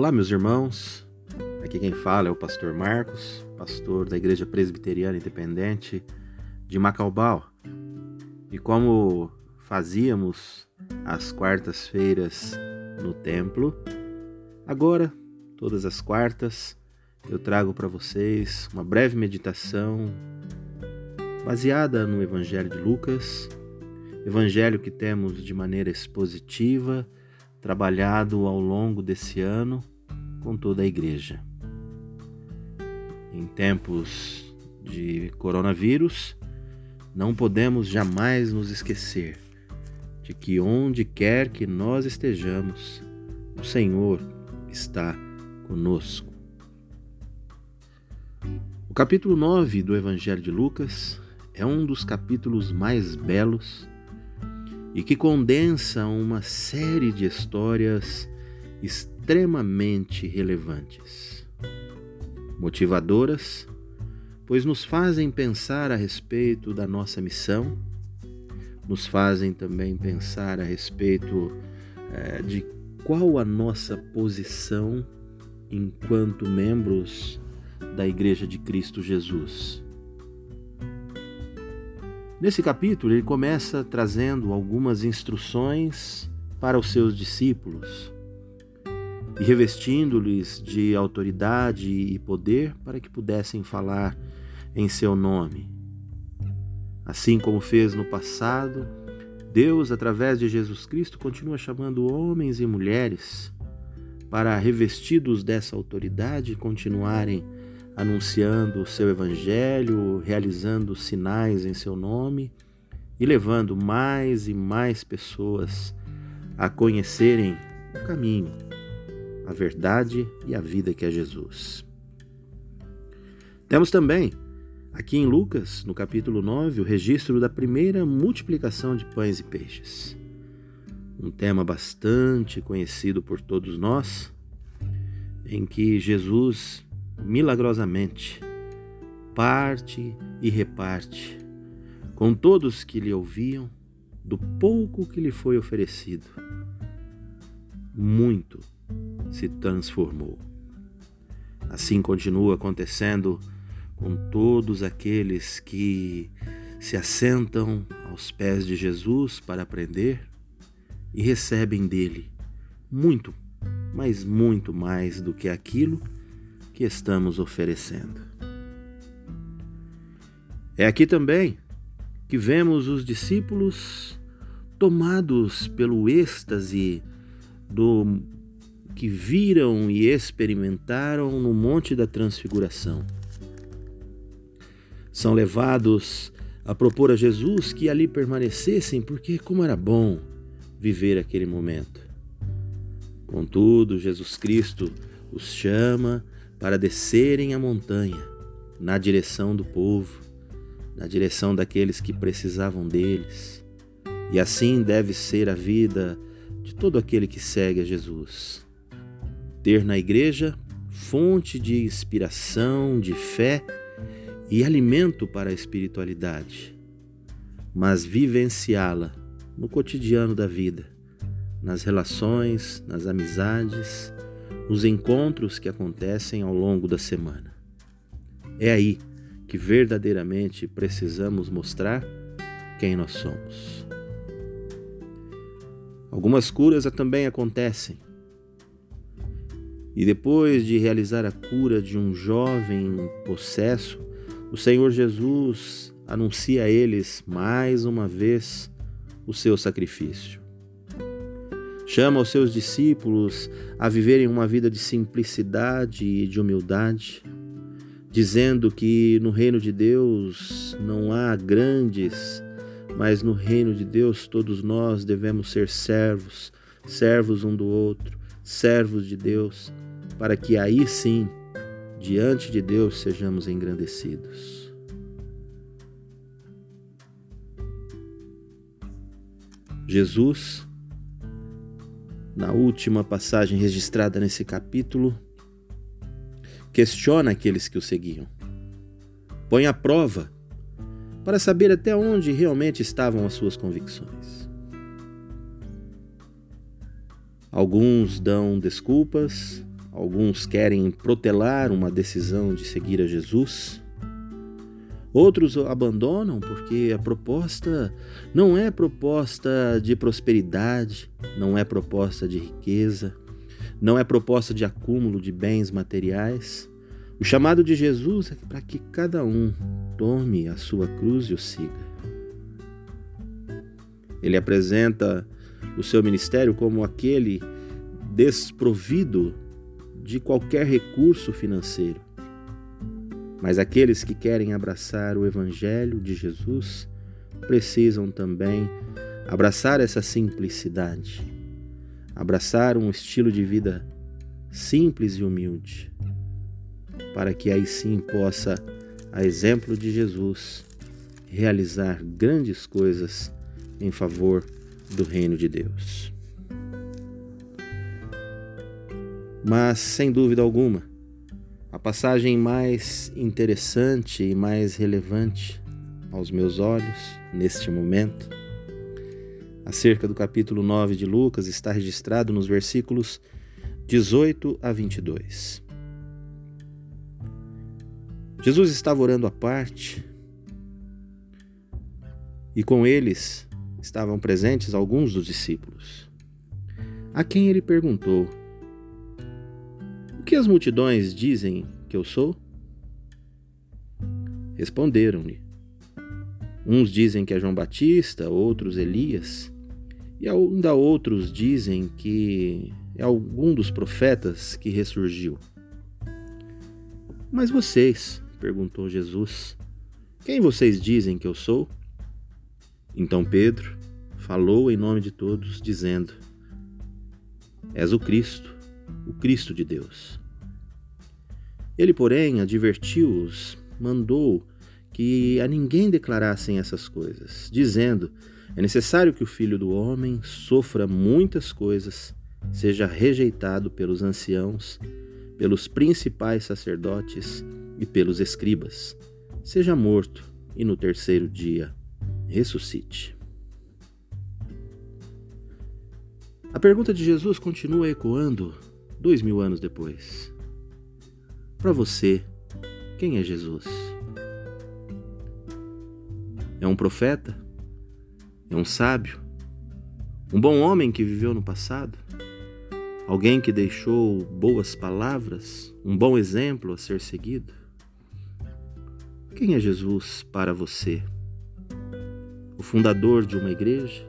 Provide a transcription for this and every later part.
Olá, meus irmãos. Aqui quem fala é o pastor Marcos, pastor da Igreja Presbiteriana Independente de Macaubal. E como fazíamos às quartas-feiras no templo, agora, todas as quartas, eu trago para vocês uma breve meditação baseada no Evangelho de Lucas, evangelho que temos de maneira expositiva, trabalhado ao longo desse ano com toda a igreja. Em tempos de coronavírus, não podemos jamais nos esquecer de que onde quer que nós estejamos, o Senhor está conosco. O capítulo 9 do Evangelho de Lucas é um dos capítulos mais belos e que condensa uma série de histórias extremamente relevantes, motivadoras, pois nos fazem pensar a respeito da nossa missão, nos fazem também pensar a respeito é, de qual a nossa posição enquanto membros da Igreja de Cristo Jesus. Nesse capítulo, ele começa trazendo algumas instruções para os seus discípulos e revestindo-lhes de autoridade e poder para que pudessem falar em seu nome. Assim como fez no passado, Deus, através de Jesus Cristo, continua chamando homens e mulheres para, revestidos dessa autoridade, continuarem anunciando o seu evangelho, realizando sinais em seu nome e levando mais e mais pessoas a conhecerem o caminho, a verdade e a vida que é Jesus. Temos também aqui em Lucas, no capítulo 9, o registro da primeira multiplicação de pães e peixes. Um tema bastante conhecido por todos nós, em que Jesus milagrosamente, parte e reparte com todos que lhe ouviam do pouco que lhe foi oferecido. Muito se transformou. Assim continua acontecendo com todos aqueles que se assentam aos pés de Jesus para aprender e recebem dele muito, mas muito mais do que aquilo que estamos oferecendo. É aqui também que vemos os discípulos tomados pelo êxtase do que viram e experimentaram no Monte da Transfiguração. São levados a propor a Jesus que ali permanecessem, porque como era bom viver aquele momento. Contudo, Jesus Cristo os chama para descerem a montanha na direção do povo, na direção daqueles que precisavam deles. E assim deve ser a vida de todo aquele que segue a Jesus. Ter na igreja fonte de inspiração, de fé e alimento para a espiritualidade, mas vivenciá-la no cotidiano da vida, nas relações, nas amizades os encontros que acontecem ao longo da semana. É aí que verdadeiramente precisamos mostrar quem nós somos. Algumas curas também acontecem. E depois de realizar a cura de um jovem possesso, o Senhor Jesus anuncia a eles mais uma vez o seu sacrifício. Chama os seus discípulos a viverem uma vida de simplicidade e de humildade, dizendo que no reino de Deus não há grandes, mas no reino de Deus todos nós devemos ser servos, servos um do outro, servos de Deus, para que aí sim, diante de Deus, sejamos engrandecidos. Jesus na última passagem registrada nesse capítulo, questiona aqueles que o seguiam. Põe à prova para saber até onde realmente estavam as suas convicções. Alguns dão desculpas, alguns querem protelar uma decisão de seguir a Jesus. Outros abandonam porque a proposta não é proposta de prosperidade, não é proposta de riqueza, não é proposta de acúmulo de bens materiais. O chamado de Jesus é para que cada um tome a sua cruz e o siga. Ele apresenta o seu ministério como aquele desprovido de qualquer recurso financeiro mas aqueles que querem abraçar o Evangelho de Jesus precisam também abraçar essa simplicidade, abraçar um estilo de vida simples e humilde, para que aí sim possa, a exemplo de Jesus, realizar grandes coisas em favor do reino de Deus. Mas, sem dúvida alguma, a passagem mais interessante e mais relevante aos meus olhos neste momento, acerca do capítulo 9 de Lucas, está registrado nos versículos 18 a 22. Jesus estava orando à parte e com eles estavam presentes alguns dos discípulos, a quem ele perguntou: que as multidões dizem que eu sou? Responderam-lhe: Uns dizem que é João Batista, outros Elias, e ainda outros dizem que é algum dos profetas que ressurgiu. Mas vocês, perguntou Jesus, quem vocês dizem que eu sou? Então Pedro falou em nome de todos, dizendo: És o Cristo, o Cristo de Deus. Ele, porém, advertiu-os, mandou que a ninguém declarassem essas coisas, dizendo: É necessário que o filho do homem sofra muitas coisas, seja rejeitado pelos anciãos, pelos principais sacerdotes e pelos escribas, seja morto e no terceiro dia ressuscite. A pergunta de Jesus continua ecoando dois mil anos depois. Para você, quem é Jesus? É um profeta? É um sábio? Um bom homem que viveu no passado? Alguém que deixou boas palavras? Um bom exemplo a ser seguido? Quem é Jesus para você? O fundador de uma igreja?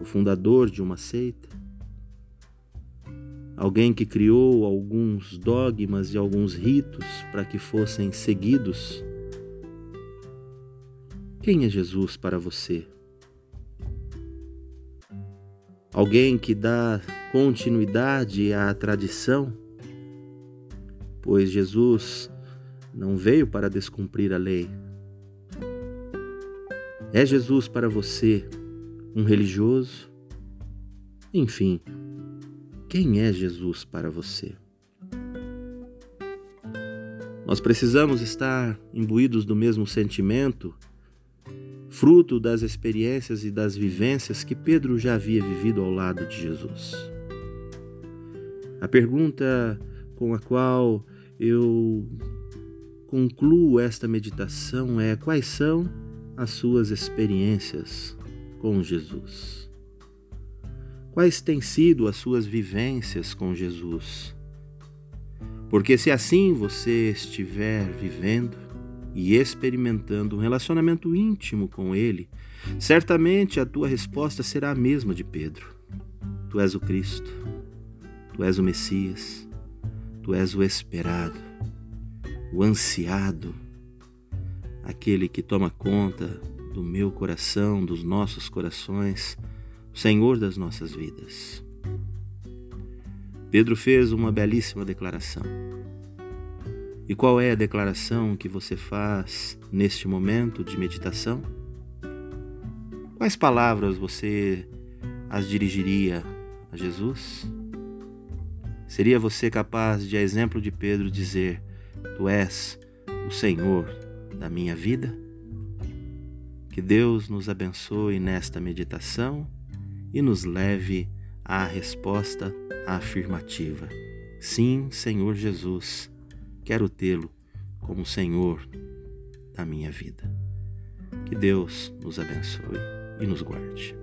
O fundador de uma seita? Alguém que criou alguns dogmas e alguns ritos para que fossem seguidos. Quem é Jesus para você? Alguém que dá continuidade à tradição? Pois Jesus não veio para descumprir a lei. É Jesus para você um religioso? Enfim, quem é Jesus para você? Nós precisamos estar imbuídos do mesmo sentimento, fruto das experiências e das vivências que Pedro já havia vivido ao lado de Jesus. A pergunta com a qual eu concluo esta meditação é: quais são as suas experiências com Jesus? Quais têm sido as suas vivências com Jesus? Porque se assim você estiver vivendo e experimentando um relacionamento íntimo com Ele, certamente a tua resposta será a mesma de Pedro. Tu és o Cristo, tu és o Messias, tu és o esperado, o ansiado, aquele que toma conta do meu coração, dos nossos corações Senhor das nossas vidas. Pedro fez uma belíssima declaração. E qual é a declaração que você faz neste momento de meditação? Quais palavras você as dirigiria a Jesus? Seria você capaz de, a exemplo de Pedro, dizer: Tu és o Senhor da minha vida? Que Deus nos abençoe nesta meditação e nos leve à resposta afirmativa. Sim, Senhor Jesus, quero tê-lo como Senhor da minha vida. Que Deus nos abençoe e nos guarde.